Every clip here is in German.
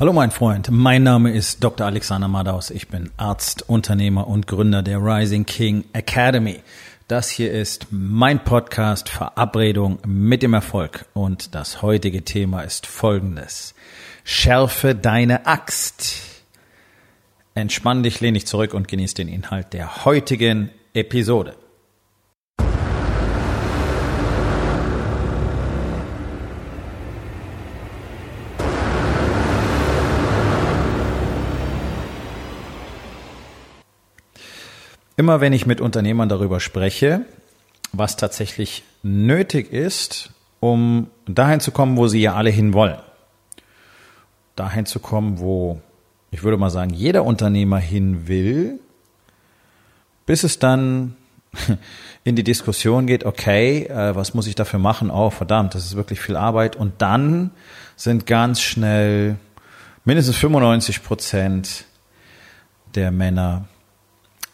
Hallo mein Freund, mein Name ist Dr. Alexander Madaus. Ich bin Arzt, Unternehmer und Gründer der Rising King Academy. Das hier ist mein Podcast Verabredung mit dem Erfolg und das heutige Thema ist folgendes. Schärfe deine Axt. Entspann dich, lehn dich zurück und genieß den Inhalt der heutigen Episode. Immer wenn ich mit Unternehmern darüber spreche, was tatsächlich nötig ist, um dahin zu kommen, wo sie ja alle hinwollen. Dahin zu kommen, wo, ich würde mal sagen, jeder Unternehmer hin will, bis es dann in die Diskussion geht, okay, äh, was muss ich dafür machen? Oh, verdammt, das ist wirklich viel Arbeit. Und dann sind ganz schnell mindestens 95 Prozent der Männer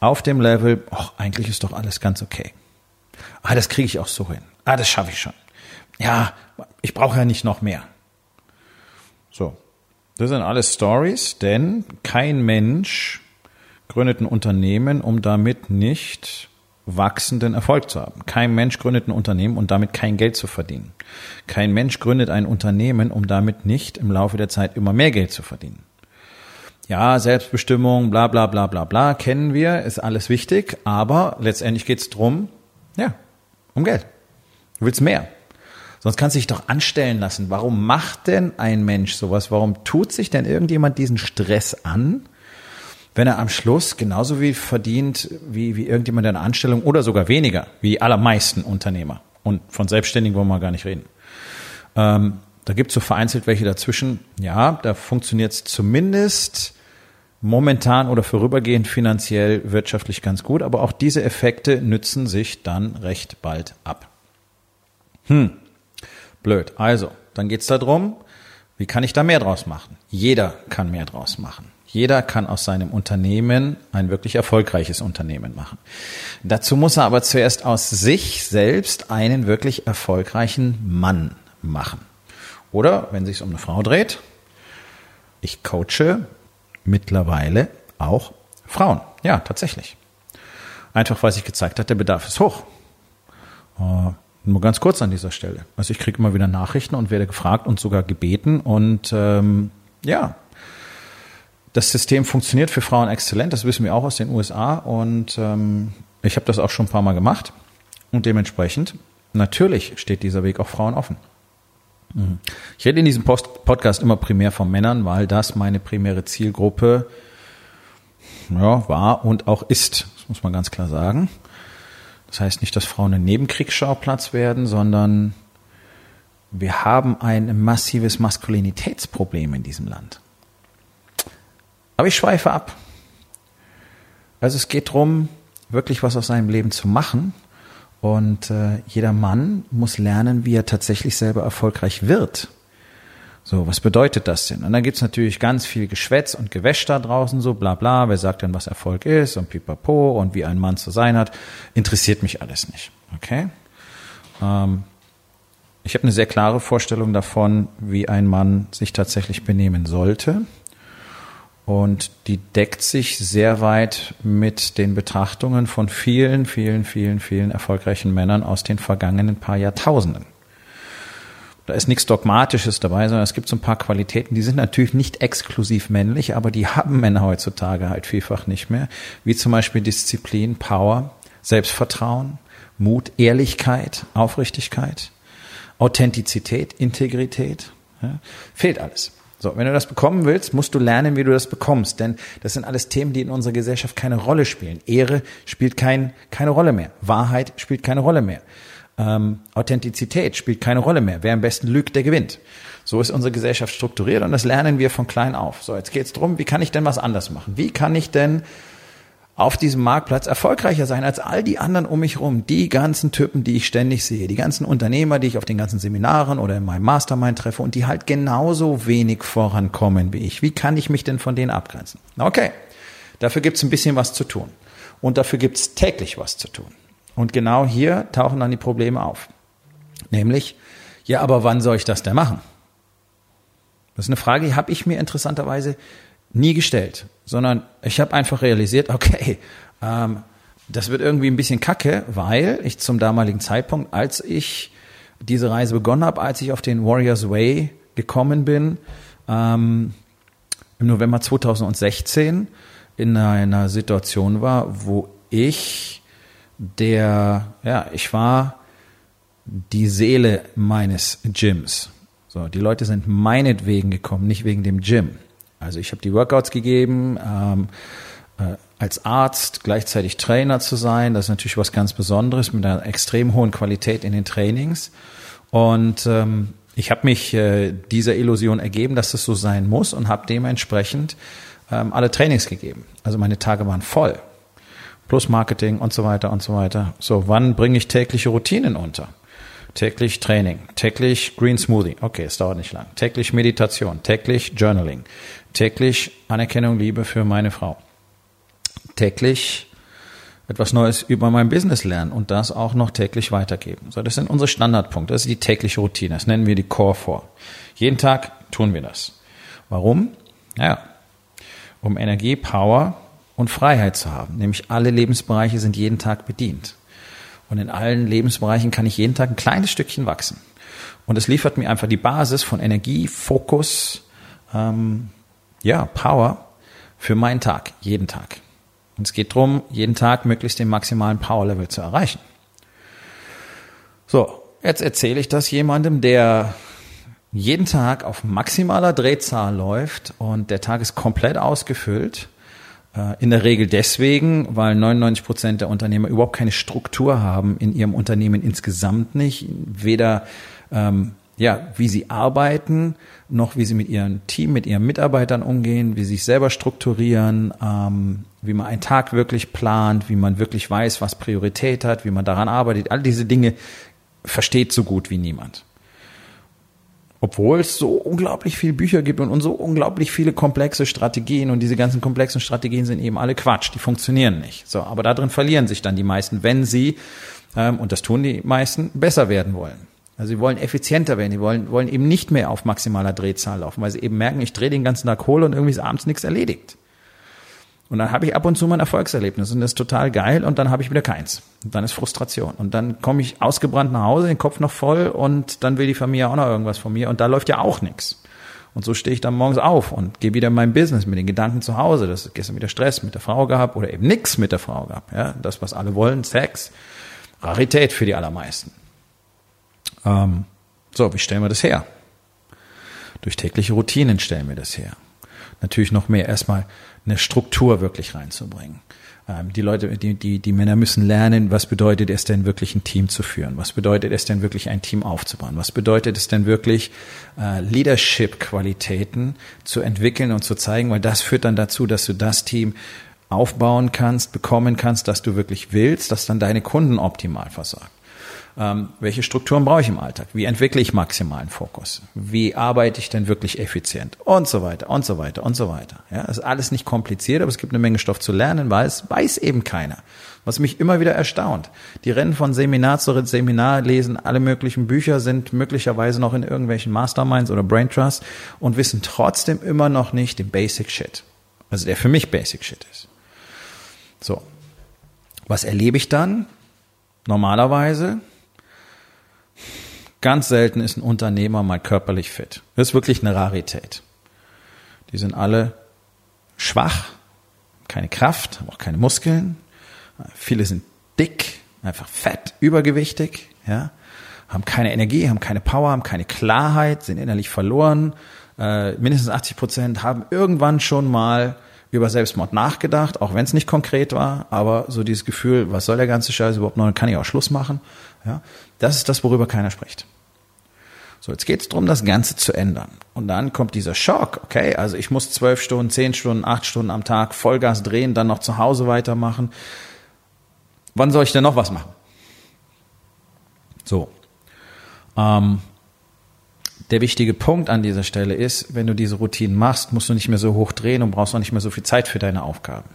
auf dem Level, ach, eigentlich ist doch alles ganz okay. Ah, das kriege ich auch so hin. Ah, das schaffe ich schon. Ja, ich brauche ja nicht noch mehr. So, das sind alles Stories, denn kein Mensch gründet ein Unternehmen, um damit nicht wachsenden Erfolg zu haben. Kein Mensch gründet ein Unternehmen, um damit kein Geld zu verdienen. Kein Mensch gründet ein Unternehmen, um damit nicht im Laufe der Zeit immer mehr Geld zu verdienen ja, Selbstbestimmung, bla bla bla bla bla, kennen wir, ist alles wichtig, aber letztendlich geht's drum, ja, um Geld. Du willst mehr. Sonst kannst du dich doch anstellen lassen. Warum macht denn ein Mensch sowas? Warum tut sich denn irgendjemand diesen Stress an, wenn er am Schluss genauso wie verdient wie, wie irgendjemand in einer Anstellung oder sogar weniger, wie die allermeisten Unternehmer? Und von Selbstständigen wollen wir gar nicht reden. Ähm, da gibt es so vereinzelt welche dazwischen. Ja, da funktioniert es zumindest momentan oder vorübergehend finanziell wirtschaftlich ganz gut, aber auch diese Effekte nützen sich dann recht bald ab. Hm, blöd. Also, dann geht's darum, wie kann ich da mehr draus machen? Jeder kann mehr draus machen. Jeder kann aus seinem Unternehmen ein wirklich erfolgreiches Unternehmen machen. Dazu muss er aber zuerst aus sich selbst einen wirklich erfolgreichen Mann machen. Oder wenn es sich um eine Frau dreht, ich coache mittlerweile auch Frauen. Ja, tatsächlich. Einfach weil sich gezeigt hat, der Bedarf ist hoch. Uh, nur ganz kurz an dieser Stelle. Also ich kriege immer wieder Nachrichten und werde gefragt und sogar gebeten. Und ähm, ja, das System funktioniert für Frauen exzellent. Das wissen wir auch aus den USA. Und ähm, ich habe das auch schon ein paar Mal gemacht. Und dementsprechend, natürlich steht dieser Weg auch Frauen offen. Mhm. Ich rede in diesem Post Podcast immer primär von Männern, weil das meine primäre Zielgruppe ja, war und auch ist. Das muss man ganz klar sagen. Das heißt nicht, dass Frauen ein Nebenkriegsschauplatz werden, sondern wir haben ein massives Maskulinitätsproblem in diesem Land. Aber ich schweife ab. Also es geht darum, wirklich was aus seinem Leben zu machen und äh, jeder Mann muss lernen, wie er tatsächlich selber erfolgreich wird. So, was bedeutet das denn? Und dann gibt's natürlich ganz viel Geschwätz und Gewäsch da draußen, so bla bla, wer sagt denn, was Erfolg ist und pipapo und wie ein Mann zu sein hat. Interessiert mich alles nicht. Okay? Ähm, ich habe eine sehr klare Vorstellung davon, wie ein Mann sich tatsächlich benehmen sollte. Und die deckt sich sehr weit mit den Betrachtungen von vielen, vielen, vielen, vielen erfolgreichen Männern aus den vergangenen paar Jahrtausenden. Da ist nichts Dogmatisches dabei, sondern es gibt so ein paar Qualitäten, die sind natürlich nicht exklusiv männlich, aber die haben Männer heutzutage halt vielfach nicht mehr. Wie zum Beispiel Disziplin, Power, Selbstvertrauen, Mut, Ehrlichkeit, Aufrichtigkeit, Authentizität, Integrität. Ja, fehlt alles. So, wenn du das bekommen willst, musst du lernen, wie du das bekommst, denn das sind alles Themen, die in unserer Gesellschaft keine Rolle spielen. Ehre spielt kein, keine Rolle mehr. Wahrheit spielt keine Rolle mehr. Ähm, Authentizität spielt keine Rolle mehr. Wer am besten lügt, der gewinnt. So ist unsere Gesellschaft strukturiert und das lernen wir von klein auf. So, jetzt geht's drum, wie kann ich denn was anders machen? Wie kann ich denn auf diesem Marktplatz erfolgreicher sein als all die anderen um mich rum, die ganzen Typen, die ich ständig sehe, die ganzen Unternehmer, die ich auf den ganzen Seminaren oder in meinem Mastermind treffe und die halt genauso wenig vorankommen wie ich. Wie kann ich mich denn von denen abgrenzen? Okay, dafür gibt's ein bisschen was zu tun. Und dafür gibt's täglich was zu tun. Und genau hier tauchen dann die Probleme auf. Nämlich, ja, aber wann soll ich das denn machen? Das ist eine Frage, die habe ich mir interessanterweise nie gestellt, sondern ich habe einfach realisiert, okay, ähm, das wird irgendwie ein bisschen kacke, weil ich zum damaligen Zeitpunkt, als ich diese Reise begonnen habe, als ich auf den Warriors Way gekommen bin, ähm, im November 2016 in einer Situation war, wo ich der, ja, ich war die Seele meines Gyms. So, die Leute sind meinetwegen gekommen, nicht wegen dem Gym. Also ich habe die Workouts gegeben, ähm, äh, als Arzt gleichzeitig Trainer zu sein, das ist natürlich was ganz Besonderes mit einer extrem hohen Qualität in den Trainings. Und ähm, ich habe mich äh, dieser Illusion ergeben, dass das so sein muss und habe dementsprechend ähm, alle Trainings gegeben. Also meine Tage waren voll. Plus Marketing und so weiter und so weiter. So, wann bringe ich tägliche Routinen unter? Täglich Training, täglich Green Smoothie. Okay, es dauert nicht lang. Täglich Meditation, täglich Journaling, täglich Anerkennung, Liebe für meine Frau. Täglich etwas Neues über mein Business lernen und das auch noch täglich weitergeben. So, das sind unsere Standardpunkte. Das ist die tägliche Routine. Das nennen wir die Core vor. Jeden Tag tun wir das. Warum? Ja, um Energie, Power und Freiheit zu haben. Nämlich alle Lebensbereiche sind jeden Tag bedient. Und in allen Lebensbereichen kann ich jeden Tag ein kleines Stückchen wachsen. Und es liefert mir einfach die Basis von Energie, Fokus, ähm, ja, Power für meinen Tag, jeden Tag. Und es geht darum, jeden Tag möglichst den maximalen Power-Level zu erreichen. So, jetzt erzähle ich das jemandem, der jeden Tag auf maximaler Drehzahl läuft und der Tag ist komplett ausgefüllt. Äh, in der Regel deswegen, weil 99 Prozent der Unternehmer überhaupt keine Struktur haben in ihrem Unternehmen insgesamt nicht. Weder ähm, ja, wie sie arbeiten, noch wie sie mit ihrem Team, mit ihren Mitarbeitern umgehen, wie sie sich selber strukturieren, ähm, wie man einen Tag wirklich plant, wie man wirklich weiß, was Priorität hat, wie man daran arbeitet. All diese Dinge versteht so gut wie niemand. Obwohl es so unglaublich viele Bücher gibt und, und so unglaublich viele komplexe Strategien und diese ganzen komplexen Strategien sind eben alle Quatsch, die funktionieren nicht. So, aber darin verlieren sich dann die meisten, wenn sie, ähm, und das tun die meisten, besser werden wollen. Also sie wollen effizienter werden, die wollen, wollen eben nicht mehr auf maximaler Drehzahl laufen, weil sie eben merken, ich drehe den ganzen Tag Kohle und irgendwie ist abends nichts erledigt. Und dann habe ich ab und zu mein Erfolgserlebnis und das ist total geil und dann habe ich wieder keins. Und dann ist Frustration. Und dann komme ich ausgebrannt nach Hause, den Kopf noch voll und dann will die Familie auch noch irgendwas von mir und da läuft ja auch nichts. Und so stehe ich dann morgens auf und gehe wieder in mein Business mit den Gedanken zu Hause. Das ist gestern wieder Stress mit der Frau gehabt oder eben nix mit der Frau gehabt. Ja, das, was alle wollen, Sex, Rarität für die allermeisten. Ähm, so, wie stellen wir das her? Durch tägliche Routinen stellen wir das her. Natürlich noch mehr erstmal eine Struktur wirklich reinzubringen. Ähm, die Leute, die, die, die Männer müssen lernen, was bedeutet es denn wirklich ein Team zu führen? Was bedeutet es denn wirklich ein Team aufzubauen? Was bedeutet es denn wirklich äh, Leadership-Qualitäten zu entwickeln und zu zeigen? Weil das führt dann dazu, dass du das Team aufbauen kannst, bekommen kannst, dass du wirklich willst, dass dann deine Kunden optimal versorgt. Ähm, welche Strukturen brauche ich im Alltag? Wie entwickle ich maximalen Fokus? Wie arbeite ich denn wirklich effizient? Und so weiter, und so weiter, und so weiter. Ja, ist alles nicht kompliziert, aber es gibt eine Menge Stoff zu lernen, weil es weiß eben keiner. Was mich immer wieder erstaunt. Die rennen von Seminar zu Seminar, lesen alle möglichen Bücher, sind möglicherweise noch in irgendwelchen Masterminds oder Brain Trust und wissen trotzdem immer noch nicht den Basic Shit. Also der für mich Basic Shit ist. So. Was erlebe ich dann? Normalerweise Ganz selten ist ein Unternehmer mal körperlich fit. Das ist wirklich eine Rarität. Die sind alle schwach, keine Kraft, haben auch keine Muskeln. Viele sind dick, einfach fett, übergewichtig, ja, haben keine Energie, haben keine Power, haben keine Klarheit, sind innerlich verloren. Äh, mindestens 80 Prozent haben irgendwann schon mal über Selbstmord nachgedacht, auch wenn es nicht konkret war, aber so dieses Gefühl, was soll der ganze Scheiß überhaupt noch, kann ich auch Schluss machen. Ja, das ist das, worüber keiner spricht. So, jetzt geht es darum, das Ganze zu ändern. Und dann kommt dieser Schock, okay, also ich muss zwölf Stunden, zehn Stunden, acht Stunden am Tag Vollgas drehen, dann noch zu Hause weitermachen. Wann soll ich denn noch was machen? So. Ähm, der wichtige Punkt an dieser Stelle ist, wenn du diese Routinen machst, musst du nicht mehr so hoch drehen und brauchst auch nicht mehr so viel Zeit für deine Aufgaben.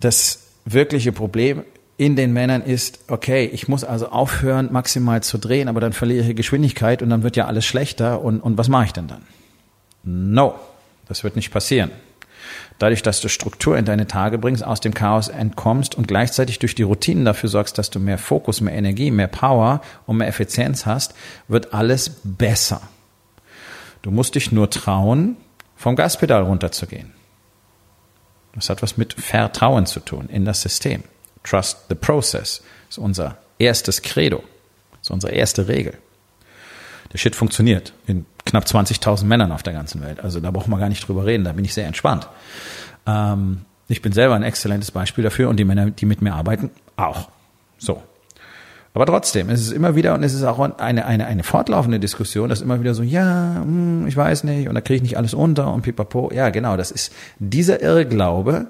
Das wirkliche Problem in den Männern ist, okay, ich muss also aufhören, maximal zu drehen, aber dann verliere ich Geschwindigkeit und dann wird ja alles schlechter und, und was mache ich denn dann? No, das wird nicht passieren. Dadurch, dass du Struktur in deine Tage bringst, aus dem Chaos entkommst und gleichzeitig durch die Routinen dafür sorgst, dass du mehr Fokus, mehr Energie, mehr Power und mehr Effizienz hast, wird alles besser. Du musst dich nur trauen, vom Gaspedal runterzugehen. Das hat was mit Vertrauen zu tun in das System. Trust the process ist unser erstes Credo, ist unsere erste Regel. Der Shit funktioniert in knapp 20.000 Männern auf der ganzen Welt. Also da braucht man gar nicht drüber reden, da bin ich sehr entspannt. Ähm, ich bin selber ein exzellentes Beispiel dafür und die Männer, die mit mir arbeiten, auch. So. Aber trotzdem, es ist immer wieder und es ist auch eine, eine, eine fortlaufende Diskussion, dass immer wieder so, ja, hm, ich weiß nicht und da kriege ich nicht alles unter und pipapo. Ja, genau, das ist dieser Irrglaube,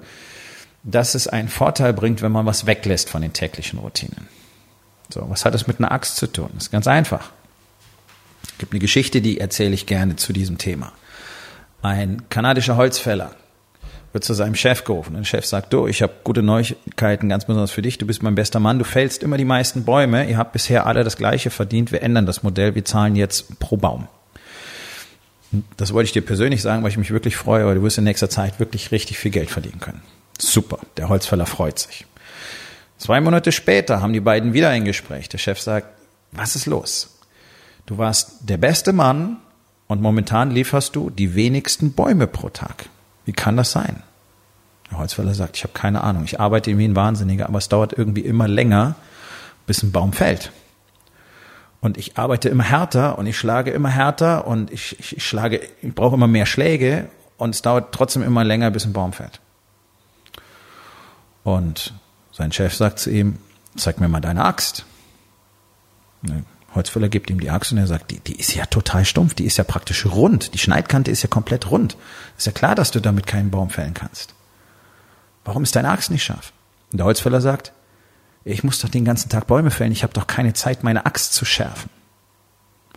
dass es einen Vorteil bringt, wenn man was weglässt von den täglichen Routinen. So, was hat das mit einer Axt zu tun? Das ist ganz einfach. Gibt eine Geschichte, die erzähle ich gerne zu diesem Thema. Ein kanadischer Holzfäller wird zu seinem Chef gerufen. Der Chef sagt, du, ich habe gute Neuigkeiten, ganz besonders für dich. Du bist mein bester Mann. Du fällst immer die meisten Bäume. Ihr habt bisher alle das Gleiche verdient. Wir ändern das Modell. Wir zahlen jetzt pro Baum. Das wollte ich dir persönlich sagen, weil ich mich wirklich freue, weil du wirst in nächster Zeit wirklich richtig viel Geld verdienen können. Super. Der Holzfäller freut sich. Zwei Monate später haben die beiden wieder ein Gespräch. Der Chef sagt, was ist los? Du warst der beste Mann und momentan lieferst du die wenigsten Bäume pro Tag. Wie kann das sein? Der Holzfäller sagt, ich habe keine Ahnung. Ich arbeite wie ein Wahnsinniger, aber es dauert irgendwie immer länger, bis ein Baum fällt. Und ich arbeite immer härter und ich schlage immer härter und ich, ich, ich schlage, ich brauche immer mehr Schläge und es dauert trotzdem immer länger, bis ein Baum fällt. Und sein Chef sagt zu ihm, zeig mir mal deine Axt. Holzfäller gibt ihm die Axt und er sagt, die, die ist ja total stumpf, die ist ja praktisch rund, die Schneidkante ist ja komplett rund. Ist ja klar, dass du damit keinen Baum fällen kannst. Warum ist deine Axt nicht scharf? Und der Holzfäller sagt, ich muss doch den ganzen Tag Bäume fällen, ich habe doch keine Zeit, meine Axt zu schärfen.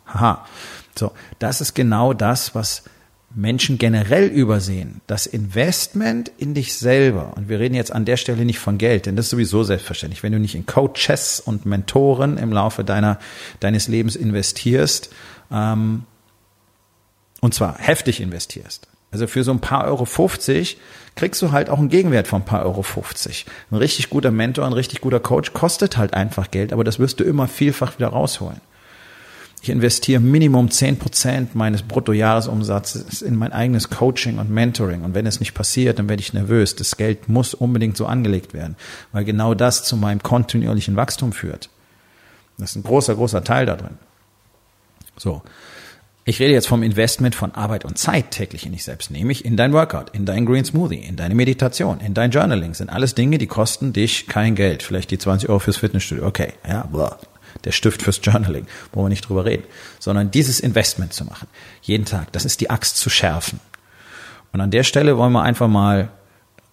Haha. So, das ist genau das, was Menschen generell übersehen, das Investment in dich selber, und wir reden jetzt an der Stelle nicht von Geld, denn das ist sowieso selbstverständlich, wenn du nicht in Coaches und Mentoren im Laufe deiner, deines Lebens investierst, ähm, und zwar heftig investierst. Also für so ein paar Euro 50 kriegst du halt auch einen Gegenwert von ein paar Euro 50. Ein richtig guter Mentor, ein richtig guter Coach kostet halt einfach Geld, aber das wirst du immer vielfach wieder rausholen. Ich investiere Minimum zehn Prozent meines Bruttojahresumsatzes in mein eigenes Coaching und Mentoring. Und wenn es nicht passiert, dann werde ich nervös. Das Geld muss unbedingt so angelegt werden, weil genau das zu meinem kontinuierlichen Wachstum führt. Das ist ein großer, großer Teil da drin. So. Ich rede jetzt vom Investment von Arbeit und Zeit täglich in dich selbst, nämlich in dein Workout, in dein Green Smoothie, in deine Meditation, in dein Journaling. Das sind alles Dinge, die kosten dich kein Geld. Vielleicht die 20 Euro fürs Fitnessstudio. Okay, ja, blah der Stift fürs Journaling, wo wir nicht drüber reden, sondern dieses Investment zu machen. Jeden Tag. Das ist die Axt zu schärfen. Und an der Stelle wollen wir einfach mal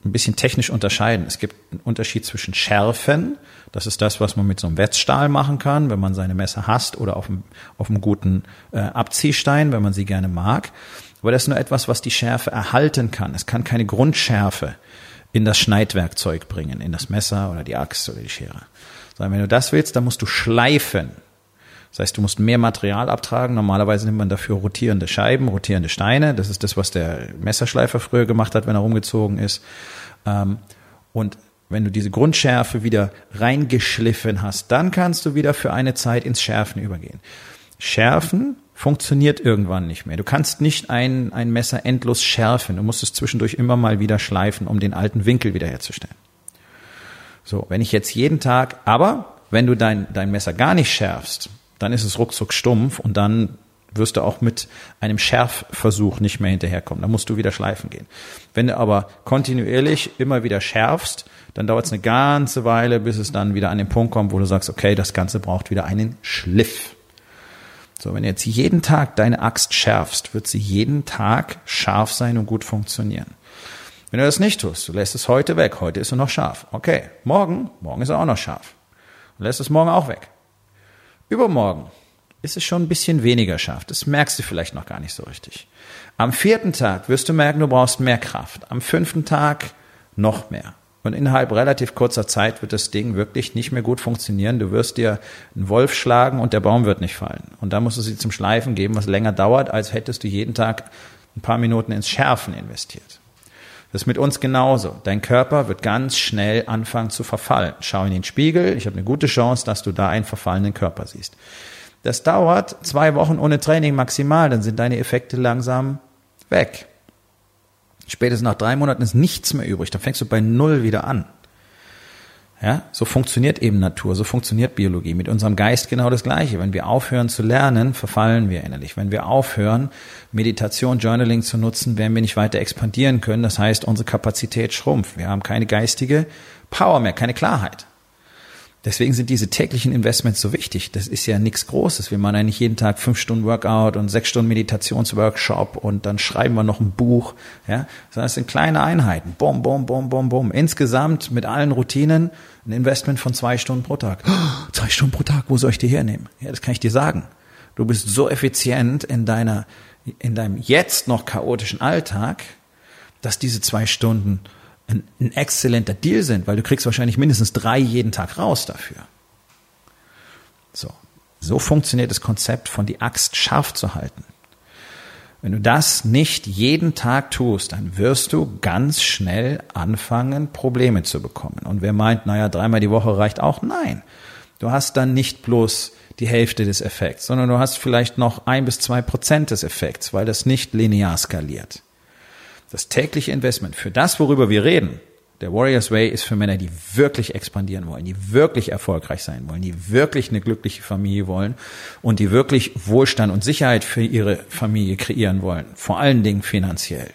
ein bisschen technisch unterscheiden. Es gibt einen Unterschied zwischen Schärfen, das ist das, was man mit so einem Wetzstahl machen kann, wenn man seine Messer hasst oder auf einem, auf einem guten äh, Abziehstein, wenn man sie gerne mag. Aber das ist nur etwas, was die Schärfe erhalten kann. Es kann keine Grundschärfe in das Schneidwerkzeug bringen, in das Messer oder die Axt oder die Schere. Sondern wenn du das willst, dann musst du schleifen. Das heißt, du musst mehr Material abtragen. Normalerweise nimmt man dafür rotierende Scheiben, rotierende Steine. Das ist das, was der Messerschleifer früher gemacht hat, wenn er rumgezogen ist. Ähm, und wenn du diese Grundschärfe wieder reingeschliffen hast, dann kannst du wieder für eine Zeit ins Schärfen übergehen. Schärfen funktioniert irgendwann nicht mehr. Du kannst nicht ein, ein Messer endlos schärfen. Du musst es zwischendurch immer mal wieder schleifen, um den alten Winkel wiederherzustellen. So, wenn ich jetzt jeden Tag, aber wenn du dein, dein Messer gar nicht schärfst, dann ist es ruckzuck stumpf und dann wirst du auch mit einem Schärfversuch nicht mehr hinterherkommen. Da musst du wieder schleifen gehen. Wenn du aber kontinuierlich immer wieder schärfst, dann dauert es eine ganze Weile, bis es dann wieder an den Punkt kommt, wo du sagst, okay, das Ganze braucht wieder einen Schliff. So, wenn du jetzt jeden Tag deine Axt schärfst, wird sie jeden Tag scharf sein und gut funktionieren. Wenn du das nicht tust, du lässt es heute weg, heute ist er noch scharf. Okay, morgen, morgen ist er auch noch scharf. Du lässt es morgen auch weg. Übermorgen ist es schon ein bisschen weniger scharf. Das merkst du vielleicht noch gar nicht so richtig. Am vierten Tag wirst du merken, du brauchst mehr Kraft. Am fünften Tag noch mehr. Und innerhalb relativ kurzer Zeit wird das Ding wirklich nicht mehr gut funktionieren. Du wirst dir einen Wolf schlagen und der Baum wird nicht fallen. Und da musst du sie zum Schleifen geben, was länger dauert, als hättest du jeden Tag ein paar Minuten ins Schärfen investiert. Das ist mit uns genauso. Dein Körper wird ganz schnell anfangen zu verfallen. Schau in den Spiegel. Ich habe eine gute Chance, dass du da einen verfallenen Körper siehst. Das dauert zwei Wochen ohne Training maximal. Dann sind deine Effekte langsam weg. Spätestens nach drei Monaten ist nichts mehr übrig. Dann fängst du bei Null wieder an. Ja, so funktioniert eben Natur, so funktioniert Biologie. Mit unserem Geist genau das Gleiche. Wenn wir aufhören zu lernen, verfallen wir innerlich. Wenn wir aufhören, Meditation, Journaling zu nutzen, werden wir nicht weiter expandieren können. Das heißt, unsere Kapazität schrumpft. Wir haben keine geistige Power mehr, keine Klarheit. Deswegen sind diese täglichen Investments so wichtig. Das ist ja nichts Großes. Wir machen ja nicht jeden Tag fünf Stunden Workout und sechs Stunden Meditationsworkshop und dann schreiben wir noch ein Buch. Ja, sondern es sind kleine Einheiten. Bom, bom, bom, bom, bom. Insgesamt mit allen Routinen ein Investment von zwei Stunden pro Tag. Oh, zwei Stunden pro Tag, wo soll ich die hernehmen? Ja, das kann ich dir sagen. Du bist so effizient in deiner, in deinem jetzt noch chaotischen Alltag, dass diese zwei Stunden ein, ein exzellenter Deal sind, weil du kriegst wahrscheinlich mindestens drei jeden Tag raus dafür. So. So funktioniert das Konzept von die Axt scharf zu halten. Wenn du das nicht jeden Tag tust, dann wirst du ganz schnell anfangen, Probleme zu bekommen. Und wer meint, naja, dreimal die Woche reicht auch, nein. Du hast dann nicht bloß die Hälfte des Effekts, sondern du hast vielleicht noch ein bis zwei Prozent des Effekts, weil das nicht linear skaliert. Das tägliche Investment für das, worüber wir reden, der Warriors Way ist für Männer, die wirklich expandieren wollen, die wirklich erfolgreich sein wollen, die wirklich eine glückliche Familie wollen und die wirklich Wohlstand und Sicherheit für ihre Familie kreieren wollen, vor allen Dingen finanziell.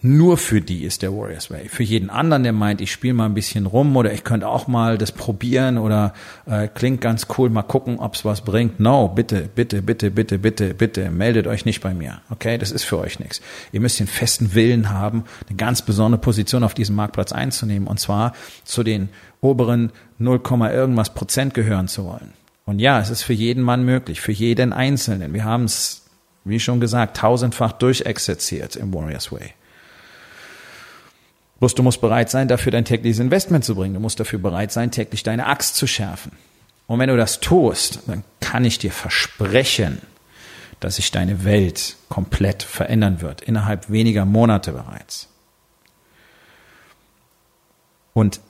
Nur für die ist der Warriors Way. Für jeden anderen, der meint, ich spiele mal ein bisschen rum oder ich könnte auch mal das probieren oder äh, klingt ganz cool, mal gucken, ob's was bringt. No, bitte, bitte, bitte, bitte, bitte, bitte, meldet euch nicht bei mir. Okay, das ist für euch nichts. Ihr müsst den festen Willen haben, eine ganz besondere Position auf diesem Marktplatz einzunehmen und zwar zu den oberen 0, irgendwas Prozent gehören zu wollen. Und ja, es ist für jeden Mann möglich, für jeden Einzelnen. Wir haben es, wie schon gesagt, tausendfach durchexerziert im Warriors Way. Bloß du musst bereit sein, dafür dein tägliches Investment zu bringen. Du musst dafür bereit sein, täglich deine Axt zu schärfen. Und wenn du das tust, dann kann ich dir versprechen, dass sich deine Welt komplett verändern wird, innerhalb weniger Monate bereits. Und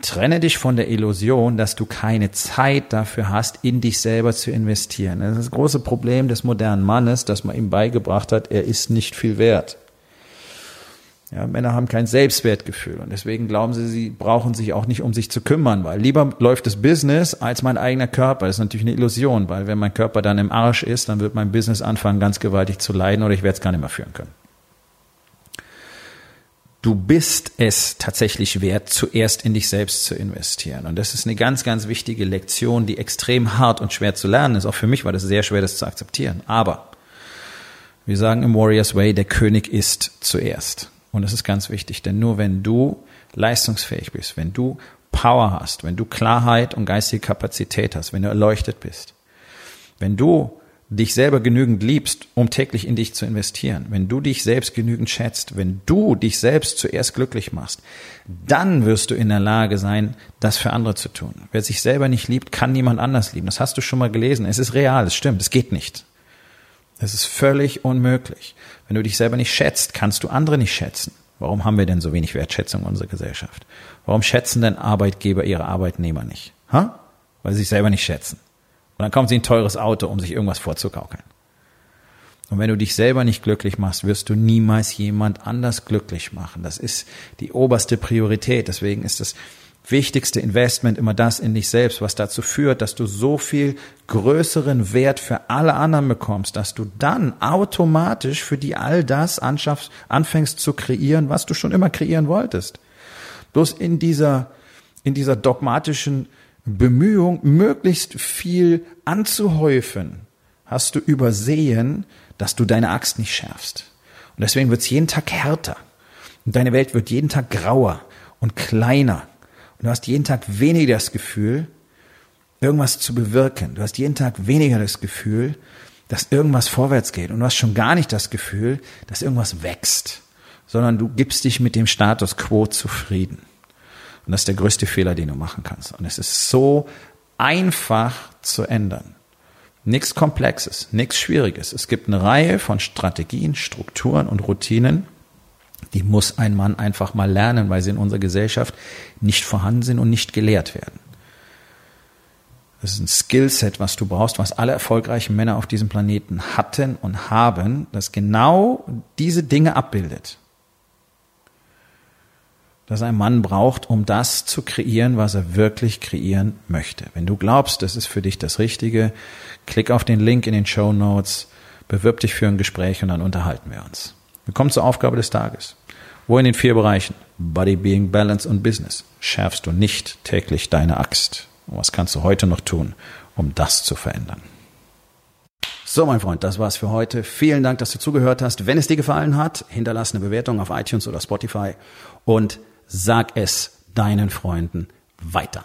trenne dich von der Illusion, dass du keine Zeit dafür hast, in dich selber zu investieren. Das ist das große Problem des modernen Mannes, dass man ihm beigebracht hat, er ist nicht viel wert. Ja, Männer haben kein Selbstwertgefühl und deswegen glauben sie, sie brauchen sich auch nicht um sich zu kümmern, weil lieber läuft das Business als mein eigener Körper. Das ist natürlich eine Illusion, weil wenn mein Körper dann im Arsch ist, dann wird mein Business anfangen, ganz gewaltig zu leiden oder ich werde es gar nicht mehr führen können. Du bist es tatsächlich wert, zuerst in dich selbst zu investieren. Und das ist eine ganz, ganz wichtige Lektion, die extrem hart und schwer zu lernen ist. Auch für mich war das sehr schwer, das zu akzeptieren. Aber wir sagen im Warriors Way, der König ist zuerst. Und das ist ganz wichtig, denn nur wenn du leistungsfähig bist, wenn du Power hast, wenn du Klarheit und geistige Kapazität hast, wenn du erleuchtet bist, wenn du dich selber genügend liebst, um täglich in dich zu investieren, wenn du dich selbst genügend schätzt, wenn du dich selbst zuerst glücklich machst, dann wirst du in der Lage sein, das für andere zu tun. Wer sich selber nicht liebt, kann niemand anders lieben. Das hast du schon mal gelesen. Es ist real, es stimmt, es geht nicht. Es ist völlig unmöglich. Wenn du dich selber nicht schätzt, kannst du andere nicht schätzen. Warum haben wir denn so wenig Wertschätzung in unserer Gesellschaft? Warum schätzen denn Arbeitgeber ihre Arbeitnehmer nicht? Ha? Weil sie sich selber nicht schätzen. Und dann kommt sie ein teures Auto, um sich irgendwas vorzugaukeln. Und wenn du dich selber nicht glücklich machst, wirst du niemals jemand anders glücklich machen. Das ist die oberste Priorität. Deswegen ist es wichtigste Investment immer das in dich selbst, was dazu führt, dass du so viel größeren Wert für alle anderen bekommst, dass du dann automatisch für die all das anschaffst, anfängst zu kreieren, was du schon immer kreieren wolltest. Bloß in dieser, in dieser dogmatischen Bemühung, möglichst viel anzuhäufen, hast du übersehen, dass du deine Axt nicht schärfst. Und deswegen wird es jeden Tag härter. Und deine Welt wird jeden Tag grauer und kleiner und du hast jeden Tag weniger das Gefühl, irgendwas zu bewirken. Du hast jeden Tag weniger das Gefühl, dass irgendwas vorwärts geht. Und du hast schon gar nicht das Gefühl, dass irgendwas wächst. sondern du gibst dich mit dem Status quo zufrieden. Und das ist der größte Fehler, den du machen kannst. Und es ist so einfach zu ändern. Nichts Komplexes, nichts Schwieriges. Es gibt eine Reihe von Strategien, Strukturen und Routinen, die muss ein Mann einfach mal lernen, weil sie in unserer Gesellschaft nicht vorhanden sind und nicht gelehrt werden. Das ist ein Skillset, was du brauchst, was alle erfolgreichen Männer auf diesem Planeten hatten und haben, das genau diese Dinge abbildet. Das ein Mann braucht, um das zu kreieren, was er wirklich kreieren möchte. Wenn du glaubst, das ist für dich das Richtige, klick auf den Link in den Show Notes, bewirb dich für ein Gespräch und dann unterhalten wir uns. Wir kommen zur Aufgabe des Tages. Wo in den vier Bereichen Body, Being, Balance und Business schärfst du nicht täglich deine Axt? Und was kannst du heute noch tun, um das zu verändern? So, mein Freund, das war's für heute. Vielen Dank, dass du zugehört hast. Wenn es dir gefallen hat, hinterlass eine Bewertung auf iTunes oder Spotify und sag es deinen Freunden weiter.